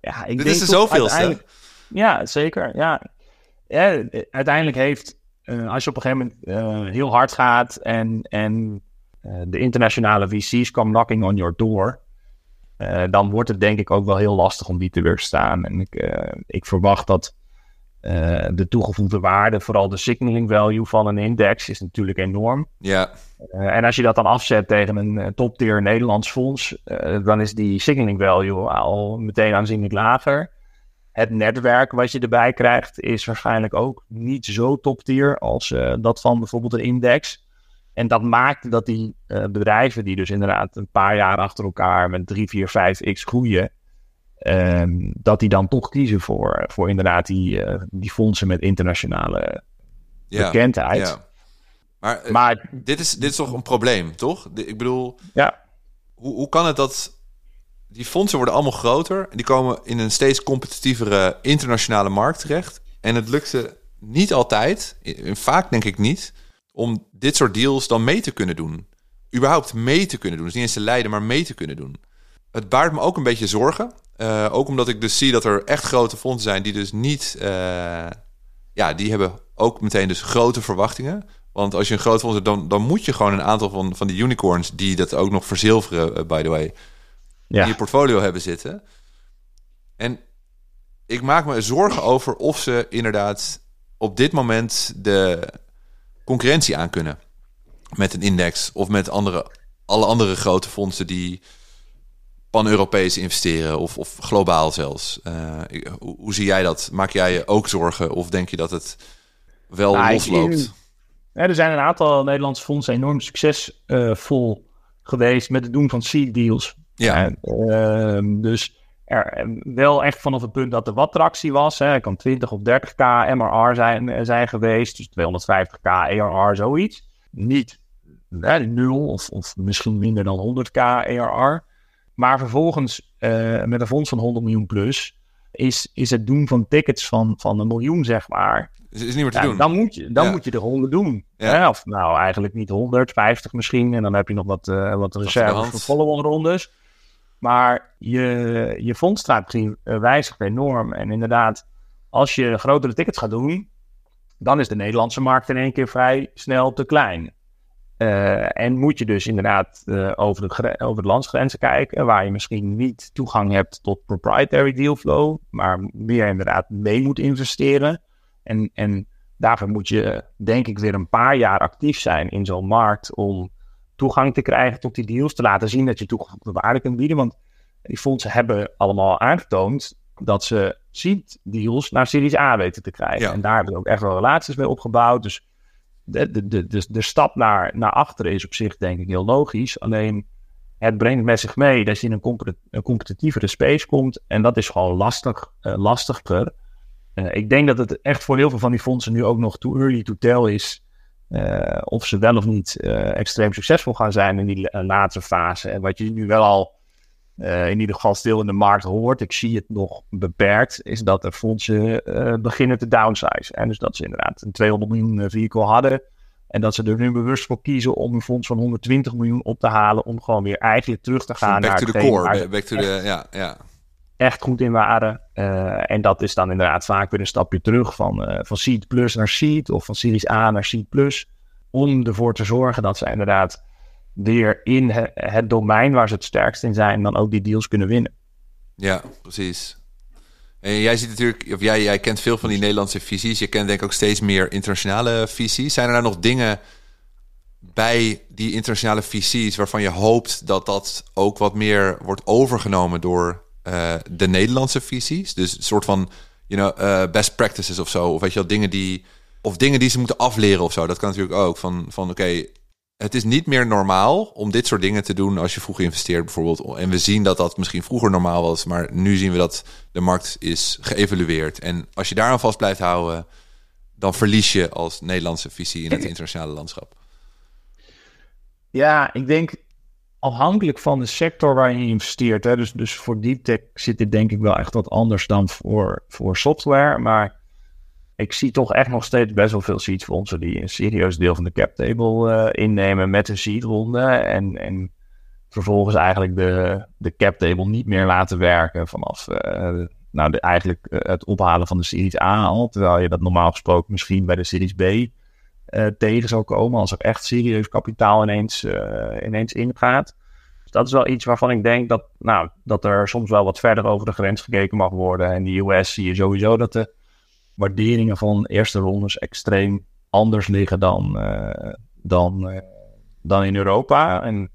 Ja, ik dit denk is de zoveelste. Ja, zeker. Ja. ja uiteindelijk heeft, eh, als je op een gegeven moment heel hard gaat en, en de internationale VC's come knocking on your door, eh, dan wordt het denk ik ook wel heel lastig om die te weerstaan. En ik, eh, ik verwacht dat eh, de toegevoegde waarde, vooral de signaling value van een index, is natuurlijk enorm. ja, en als je dat dan afzet tegen een top-tier Nederlands fonds, dan is die signaling value al meteen aanzienlijk lager. Het netwerk wat je erbij krijgt is waarschijnlijk ook niet zo top-tier als dat van bijvoorbeeld een index. En dat maakt dat die eh, bedrijven die dus inderdaad een paar jaar achter elkaar met 3, 4, 5x groeien, ehm, dat die dan toch kiezen voor, voor inderdaad die, eh, die fondsen met internationale ja, bekendheid. ja. Maar, eh, Maar dit, is, dit is toch een probleem, toch? Ik bedoel, ja, hoe, hoe kan het dat die fondsen worden allemaal groter en die komen in een steeds competitievere internationale markt terecht en het lukt ze niet altijd, vaak denk ik niet, om dit soort deals dan mee te kunnen doen. Überhaupt mee te kunnen doen. Dus niet eens te leiden, maar mee te kunnen doen. Het baart me ook een beetje zorgen. Eh, ook omdat ik dus zie dat er echt grote fondsen zijn die dus niet... eh, ja, die hebben ook meteen dus grote verwachtingen. Want als je een groot fonds hebt, dan, dan moet je gewoon een aantal van, van die unicorns... die dat ook nog verzilveren, eh, by the way, ja. in je portfolio hebben zitten. En ik maak me zorgen over of ze inderdaad op dit moment de concurrentie aan kunnen. Met een index of met andere, alle andere grote fondsen die pan-Europees investeren of, of globaal zelfs. Eh, hoe, hoe zie jij dat? Maak jij je ook zorgen of denk je dat het wel Nou, losloopt? Ja, er zijn een aantal Nederlandse fondsen enorm succesvol geweest met het doen van seed deals. Ja, En, ehm, dus er wel echt vanaf het punt dat er wat tractie was. Hè, kan 20 of 30k MRR zijn, eh, zijn geweest. Dus 250k ARR, zoiets. Niet hè, nul of, of misschien minder dan 100k ARR. Maar vervolgens eh, met een fonds van 100 miljoen plus... Is, is het doen van tickets van, van een miljoen, zeg maar... is, is niet meer te Ja, doen. dan moet je, dan Ja. moet je er 100 doen. Ja. Hè? Of nou, eigenlijk niet 100, 50 misschien. En dan heb je nog wat, eh wat de reserves voor follow-on rondes. Maar je, je eh, wijzigt enorm. En inderdaad, als je grotere tickets gaat doen, dan is de Nederlandse markt in één keer vrij snel te klein. Eh, en moet je dus inderdaad eh, over, de over de landsgrenzen kijken, waar je misschien niet toegang hebt tot proprietary deal flow, maar meer inderdaad mee moet investeren. En, en daarvoor moet je, denk ik, weer een paar jaar actief zijn in zo'n markt om toegang te krijgen tot die deals, te laten zien dat je toegevoegde waarde kunt bieden. Want die fondsen hebben allemaal aangetoond dat ze seed deals naar Series A weten te krijgen. Ja. En daar hebben we ook echt wel relaties mee opgebouwd. Dus de, de, de, de, de stap naar, naar achteren is op zich denk ik heel logisch. Alleen het brengt met zich mee dat je in een, compet- een competitievere space komt. En dat is gewoon lastig, eh, lastiger. Eh, ik denk dat het echt voor heel veel van die fondsen nu ook nog too early to tell is. Eh, of ze wel of niet eh, extreem succesvol gaan zijn in die eh, latere fase. En wat je nu wel al in ieder geval stil in de markt hoort, ik zie het nog beperkt, is dat de fondsen beginnen te downsize. En dus dat ze inderdaad een 200 miljoen eh, vehicle hadden. En dat ze er nu bewust voor kiezen om een fonds van 120 miljoen op te halen. Om gewoon weer eigenlijk terug te gaan back naar to the core. Back to the, ja, ja. Echt goed in waren. Eh, en dat is dan inderdaad vaak weer een stapje terug van, eh, van Seed Plus naar Seed of van Series A naar Seed Plus. Om ervoor te zorgen dat ze inderdaad weer in he- het domein waar ze het sterkst in zijn, dan ook die deals kunnen winnen. Ja, precies. En jij ziet natuurlijk, of jij, jij kent veel van die Nederlandse visies. Je kent denk ik ook steeds meer internationale visies. Zijn er daar nog dingen bij die internationale visies waarvan je hoopt dat dat ook wat meer wordt overgenomen door eh, de Nederlandse visies? Dus een soort van, you know, eh, best practices of zo. Of weet je wel, dingen die, of dingen die ze moeten afleren of zo. Dat kan natuurlijk ook. Van, van oké, het is niet meer normaal om dit soort dingen te doen als je vroeg investeert bijvoorbeeld. En we zien dat dat misschien vroeger normaal was, maar nu zien we dat de markt is geëvalueerd. En als je daaraan vast blijft houden, dan verlies je als Nederlandse visie in het internationale landschap. Ja, ik denk afhankelijk van de sector waar je investeert. Hè, dus, dus voor deep tech zit dit denk ik wel echt wat anders dan voor, voor software. Maar ik zie toch echt nog steeds best wel veel seedfondsen die een serieus deel van de cap table uh, innemen met een seedronde. En, en vervolgens eigenlijk de, de cap table niet meer laten werken vanaf uh, nou, eigenlijk uh, het ophalen van de Series A al. Terwijl je dat normaal gesproken misschien bij de Series B tegen zou komen als er echt serieus kapitaal ineens, ineens ingaat. Dus dat is wel iets waarvan ik denk dat, nou, dat er soms wel wat verder over de grens gekeken mag worden. En in de US zie je sowieso dat de waarderingen van eerste rondes extreem anders liggen dan, uh, dan, dan in Europa. En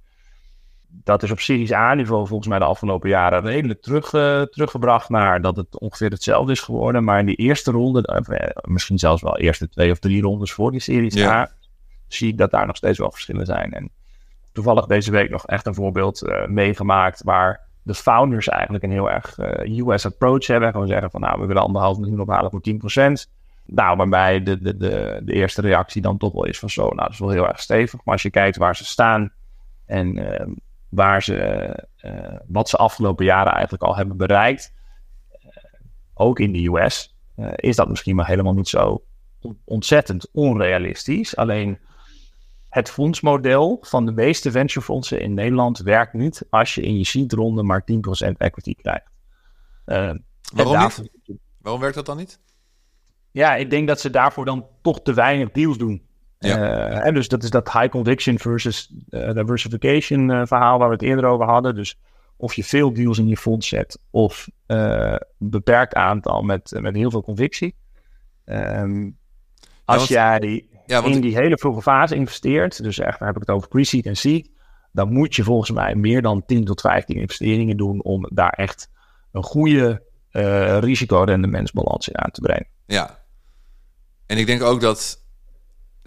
dat is op Series A-niveau volgens mij de afgelopen jaren redelijk terug, uh, teruggebracht naar dat het ongeveer hetzelfde is geworden. Maar in die eerste ronde, misschien zelfs wel eerste twee of drie rondes voor die Series ja. A, zie ik dat daar nog steeds wel verschillen zijn. En toevallig deze week nog echt een voorbeeld meegemaakt waar de founders eigenlijk een heel erg uh, US approach hebben. Gewoon zeggen van nou, we willen anderhalf miljoen ophalen voor 10%. Nou, waarbij de, de, de, de eerste reactie dan toch wel is van zo, nou, dat is wel heel erg stevig. Maar als je kijkt waar ze staan en uh, waar ze, uh, wat ze afgelopen jaren eigenlijk al hebben bereikt, ook in de US, is dat misschien maar helemaal niet zo ontzettend onrealistisch. Alleen het fondsmodel van de meeste venturefondsen in Nederland werkt niet als je in je seedronde maar 10% equity krijgt. Waarom niet? Waarom werkt dat dan niet? Ja, ik denk dat ze daarvoor dan toch te weinig deals doen. Ja. Uh, en dus dat is dat high conviction versus uh, diversification verhaal waar we het eerder over hadden. Dus of je veel deals in je fonds zet of een beperkt aantal met, met heel veel convictie. Um, als ja, jij ja, in die hele vroege fase investeert, dus echt, dan heb ik het over pre-seed en seed, dan moet je volgens mij meer dan 10 tot 15 investeringen doen om daar echt een goede uh, risico-rendementsbalans in aan te brengen. Ja, en ik denk ook dat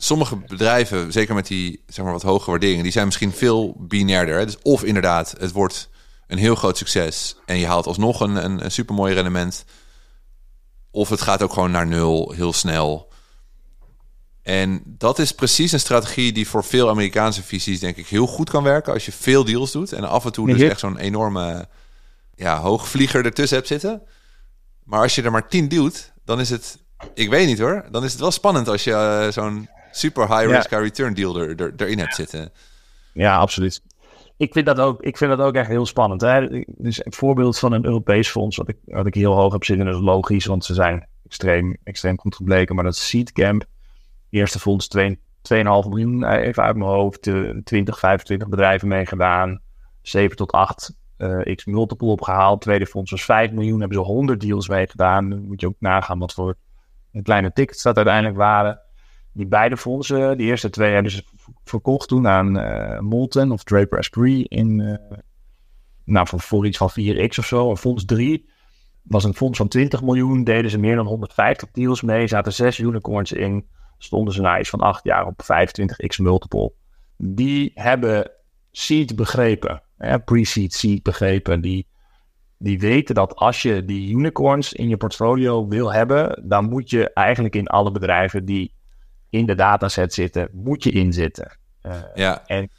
sommige bedrijven, zeker met die zeg maar wat hoge waarderingen, die zijn misschien veel binairder. Hè? Dus of inderdaad, het wordt een heel groot succes en je haalt alsnog een, een, een supermooi rendement. Of het gaat ook gewoon naar nul heel snel. En dat is precies een strategie die voor veel Amerikaanse visies denk ik heel goed kan werken als je veel deals doet en af en toe dus echt zo'n enorme ja, hoogvlieger ertussen hebt zitten. Maar als je er maar tien duwt, dan is het, ik weet niet hoor, dan is het wel spannend als je uh, zo'n super high risk high return deal er, er, erin hebt zitten. Ja, absoluut. Ik vind dat ook, ik vind dat ook echt heel spannend. Hè? Dus een voorbeeld van een Europees fonds, wat ik, wat ik heel hoog heb zitten, is logisch, want ze zijn extreem, extreem goed gebleken. Maar dat Seedcamp eerste fonds 2,5 miljoen, eh, even uit mijn hoofd. 20, 25 bedrijven meegedaan. 7 tot 8 uh, eh, x multiple opgehaald. Tweede fonds was 5 miljoen, hebben ze 100 deals meegedaan. Dan moet je ook nagaan wat voor kleine tickets dat uiteindelijk waren. Die beide fondsen, die eerste twee hebben ze verkocht toen aan uh, Molten of Draper Esprit in, uh, nou, voor, iets van 4x of zo. En fonds 3 was een fonds van 20 miljoen, deden ze meer dan 150 deals mee, zaten 6 unicorns in stonden ze na iets van acht jaar op 25x multiple. Die hebben seed begrepen, pre-seed seed begrepen. Die, die weten dat als je die unicorns in je portfolio wil hebben, dan moet je eigenlijk in alle bedrijven die in de dataset zitten, moet je inzitten. Uh, ja. En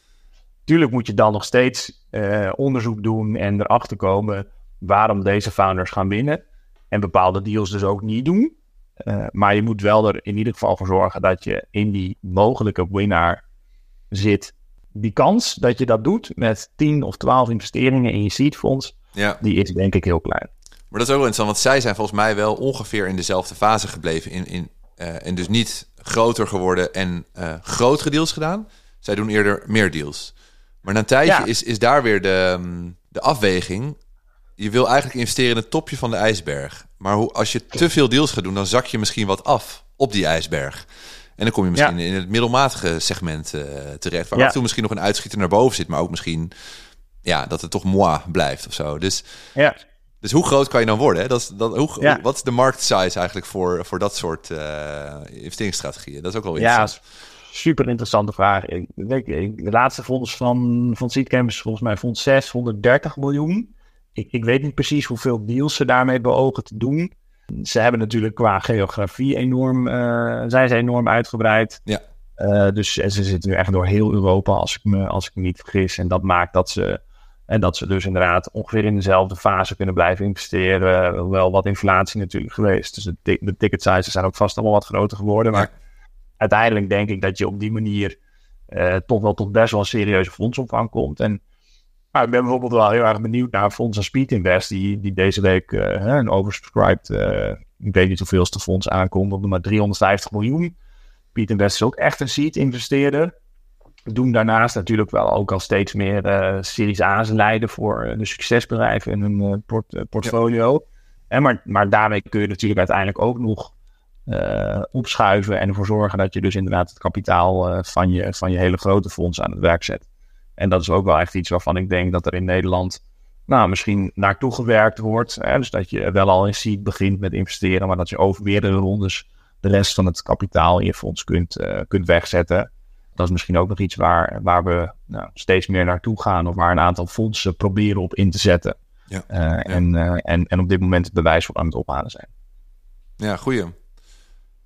natuurlijk moet je dan nog steeds uh, onderzoek doen en erachter komen waarom deze founders gaan winnen. En bepaalde deals dus ook niet doen. Uh, maar je moet wel er in ieder geval voor zorgen dat je in die mogelijke winnaar zit. Die kans dat je dat doet met 10 of 12 investeringen in je seedfonds, ja. die is denk ik heel klein. Maar dat is ook wel interessant, want zij zijn volgens mij wel ongeveer in dezelfde fase gebleven. In, in, en dus niet groter geworden en uh, grotere deals gedaan. Zij doen eerder meer deals. Maar na een tijdje ja. is, is daar weer de, um, de afweging je wil eigenlijk investeren in het topje van de ijsberg. Maar hoe, als je te veel deals gaat doen, dan zak je misschien wat af op die ijsberg. En dan kom je misschien in het middelmatige segment uh, terecht. Waar ja. af en toe misschien nog een uitschieter naar boven zit. Maar ook misschien ja, dat het toch moi blijft of zo. Dus, ja. Dus hoe groot kan je dan worden? Hè? Dat is, dat, hoe, ja. Wat is de markt size eigenlijk voor, voor dat soort uh, investeringsstrategieën? Dat is ook wel interessant. Ja, super interessante vraag. Ik, de laatste fonds van, van Seedcamp is volgens mij fonds 6, 130 miljoen. Ik, ik weet niet precies hoeveel deals ze daarmee beogen te doen. Ze hebben natuurlijk qua geografie enorm, uh, zijn ze enorm uitgebreid. Ja. Uh, dus ze zitten nu echt door heel Europa, als ik me, als ik me niet vergis. En dat maakt dat ze, en dat ze dus inderdaad ongeveer in dezelfde fase kunnen blijven investeren. Wel wat inflatie natuurlijk geweest. Dus de, de ticket sizes zijn ook vast allemaal wat groter geworden. Maar uiteindelijk denk ik dat je op die manier uh, toch wel tot best wel een serieuze fondsomvang komt. En maar ik ben bijvoorbeeld wel heel erg benieuwd naar Fonds en Speed Invest, die, die deze week uh, een oversubscribed, uh, ik weet niet hoeveelste fonds aankondigde, maar 350 miljoen. Speed Invest is ook echt een seed investeerder. Doen daarnaast natuurlijk wel ook al steeds meer uh, Series A's leiden voor de succesbedrijven in hun port, portfolio. En maar, maar daarmee kun je natuurlijk uiteindelijk ook nog opschuiven en ervoor zorgen dat je dus inderdaad het kapitaal van, je, van je hele grote fonds aan het werk zet. En dat is ook wel echt iets waarvan ik denk dat er in Nederland nou, misschien naartoe gewerkt wordt. Hè? Dus dat je wel al in seed begint met investeren, maar dat je over meerdere rondes de rest van het kapitaal in je fonds kunt, uh, kunt wegzetten. Dat is misschien ook nog iets waar, waar we nou, steeds meer naartoe gaan, of waar een aantal fondsen proberen op in te zetten. Ja, uh, ja. En, uh, en, en op dit moment het bewijs voor aan het ophalen zijn. Ja, goeie.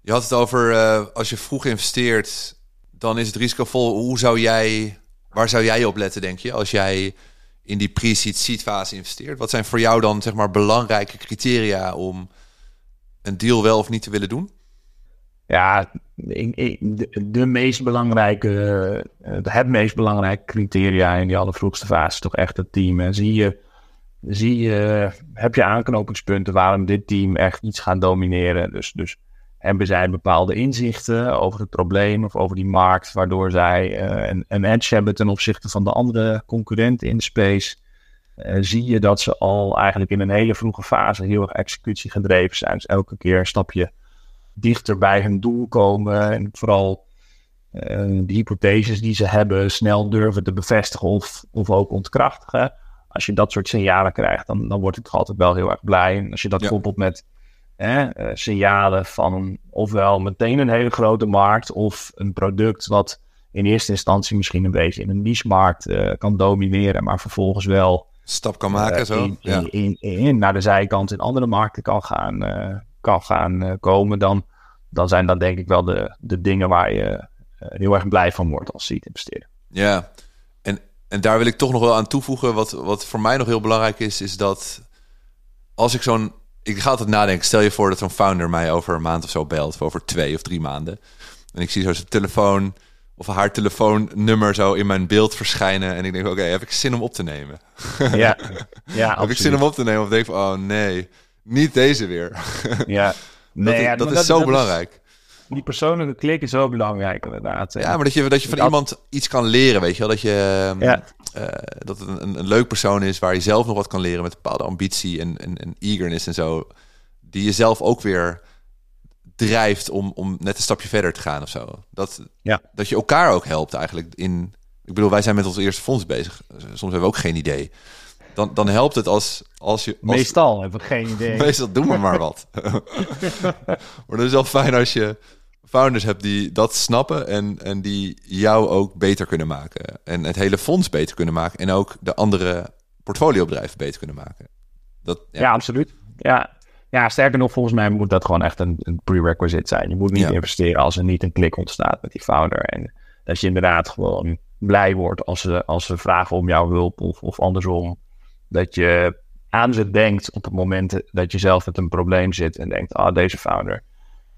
Je had het over als je vroeg investeert, dan is het risicovol. Hoe zou jij Waar zou jij op letten, denk je, als jij in die pre-seed seed fase investeert? Wat zijn voor jou dan zeg maar belangrijke criteria om een deal wel of niet te willen doen? Ja, de, meest belangrijke, eh, het meest belangrijke criteria in die allervroegste fase is toch echt het team. En zie je, zie je, heb je aanknopingspunten waarom dit team echt iets gaat domineren? Dus, dus hebben zij bepaalde inzichten over het probleem of over die markt, waardoor zij uh, een, een, edge hebben ten opzichte van de andere concurrenten in de space. Uh, zie je dat ze al eigenlijk in een hele vroege fase heel erg executie gedreven zijn. Dus elke keer een stapje dichter bij hun doel komen. En vooral uh, de hypotheses die ze hebben snel durven te bevestigen of, of ook ontkrachtigen. Als je dat soort signalen krijgt, dan, dan word ik toch altijd wel heel erg blij. En als je dat ja. koppelt met eh, signalen van ofwel meteen een hele grote markt of een product wat in eerste instantie misschien een beetje in een niche-markt uh, kan domineren, maar vervolgens wel stap kan maken, uh, zo. In, ja. in, in, naar de zijkant in andere markten kan gaan, uh, kan gaan komen, dan, dan zijn dat denk ik wel de, de dingen waar je heel erg blij van wordt als seed investeerder. Ja, en, en daar wil ik toch nog wel aan toevoegen. Wat, wat voor mij nog heel belangrijk is, is dat als ik zo'n ik ga altijd nadenken. Stel je voor dat zo'n founder mij over een maand of zo belt. Of over twee of drie maanden. En ik zie zo zijn telefoon of haar telefoonnummer zo in mijn beeld verschijnen. En ik denk, oké, heb ik zin om op te nemen? Ja, ja Heb ik zin om op te nemen? Of denk ik van, oh nee, niet deze weer. Ja, nee, dat, ja, dat, is zo belangrijk. Is, die persoonlijke klik is zo belangrijk inderdaad. Ja, maar dat je, dat je van iemand iets kan leren, weet je wel. Dat je... Ja. Uh, dat het een, een leuk persoon is waar je zelf nog wat kan leren met bepaalde ambitie en, en, en eagerness en zo. Die je zelf ook weer drijft om, om net een stapje verder te gaan of zo. Dat, ja. dat je elkaar ook helpt eigenlijk in... Ik bedoel, wij zijn met ons eerste fonds bezig. Soms hebben we ook geen idee. Dan, dan helpt het als, als je... Als, meestal hebben we geen idee. Meestal doen we maar wat. maar het is wel fijn als je founders hebt die dat snappen en, en die jou ook beter kunnen maken. En het hele fonds beter kunnen maken. En ook de andere portfoliobedrijven beter kunnen maken. Dat, ja. ja, absoluut. Ja. ja, sterker nog, volgens mij moet dat gewoon echt een, een prerequisite zijn. Je moet niet investeren als er niet een klik ontstaat met die founder. En dat je inderdaad gewoon blij wordt als ze, als ze vragen om jouw hulp of, of andersom. Dat je aan ze denkt op het moment dat je zelf met een probleem zit en denkt, ah, deze founder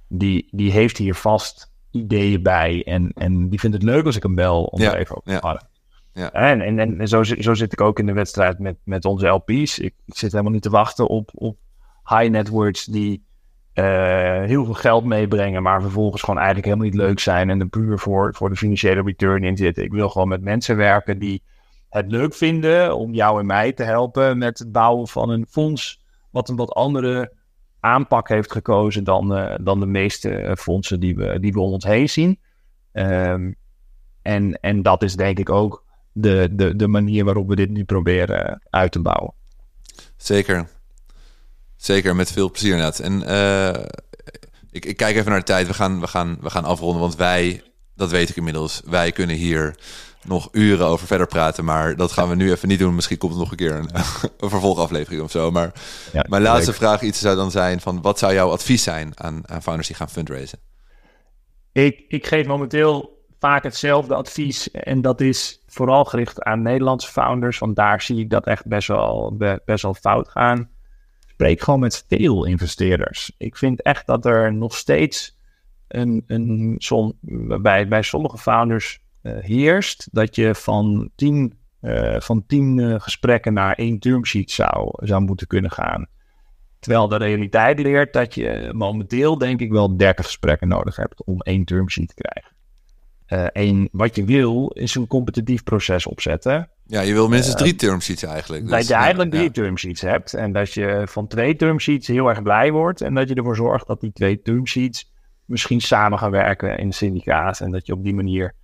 die, die heeft hier vast ideeën bij. En, en die vindt het leuk als ik hem bel om ja, even over te praten. Ja. En, en, en zo, zo zit ik ook in de wedstrijd met, met onze LP's. Ik, zit helemaal niet te wachten op, op high networks die uh, heel veel geld meebrengen, maar vervolgens gewoon eigenlijk helemaal niet leuk zijn en er puur voor, voor de financiële return in zitten. Ik wil gewoon met mensen werken die het leuk vinden om jou en mij te helpen met het bouwen van een fonds wat een wat andere aanpak heeft gekozen dan, uh, dan de meeste eh, fondsen die we, die we om ons heen zien. Um, en, en dat is denk ik ook de, de, de manier waarop we dit nu proberen uit te bouwen. Zeker. Zeker, met veel plezier inderdaad. En ik, ik kijk even naar de tijd. We gaan, we gaan, we gaan afronden, want wij dat weet ik inmiddels. Wij kunnen hier nog uren over verder praten, maar dat gaan we nu even niet doen. Misschien komt er nog een keer een, een vervolgaflevering of zo. Maar Ja, mijn laatste leuk. vraag iets zou dan zijn van wat zou jouw advies zijn aan, aan founders die gaan fundraisen? Ik, ik geef momenteel vaak hetzelfde advies. En dat is vooral gericht aan Nederlandse founders. Want daar zie ik dat echt best wel, be- best wel fout gaan. Spreek gewoon met veel investeerders. Ik vind echt dat er nog steeds een, een som, bij, bij sommige founders heerst. Dat je van tien, eh, van tien eh, gesprekken naar één termsheet zou, zou moeten kunnen gaan. Terwijl de realiteit leert dat je momenteel denk ik wel 30 gesprekken nodig hebt om één termsheet te krijgen. Eh, en wat je wil is een competitief proces opzetten. Ja, je wil minstens drie term sheets eigenlijk. Dus, dat je ja, eigenlijk drie ja. termsheets hebt. En dat je van twee termsheets heel erg blij wordt. En dat je ervoor zorgt dat die twee termsheets misschien samen gaan werken in een syndicaat. En dat je op die manier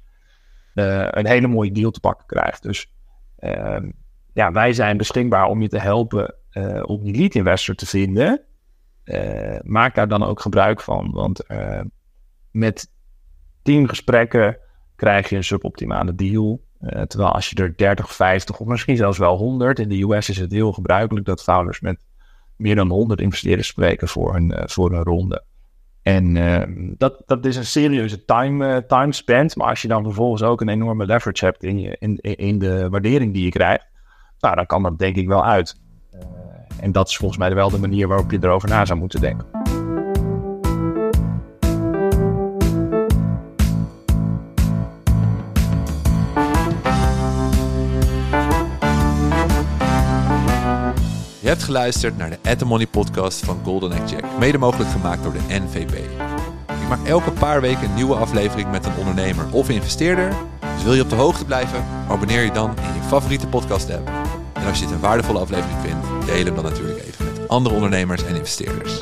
eh, een hele mooie deal te pakken krijgt. Dus ehm, ja, wij zijn beschikbaar om je te helpen eh, om die lead investor te vinden. Eh, maak daar dan ook gebruik van. Want met tien gesprekken krijg je een suboptimale deal. Terwijl als je er 30, 50 of misschien zelfs wel 100. In de US is het heel gebruikelijk dat founders met meer dan 100 investeerders spreken voor een, voor een ronde. En eh, dat, dat is een serieuze time, eh, time spent. Maar als je dan vervolgens ook een enorme leverage hebt in, je, in, in de waardering die je krijgt. Nou, dan kan dat denk ik wel uit. Eh, en dat is volgens mij wel de manier waarop je erover na zou moeten denken. Je hebt geluisterd naar de At The Money podcast van Golden Egg Jack. Mede mogelijk gemaakt door de NVB. Ik maak elke paar weken een nieuwe aflevering met een ondernemer of investeerder. Dus wil je op de hoogte blijven? Abonneer je dan in je favoriete podcast app. En als je het een waardevolle aflevering vindt, deel hem dan natuurlijk even met andere ondernemers en investeerders.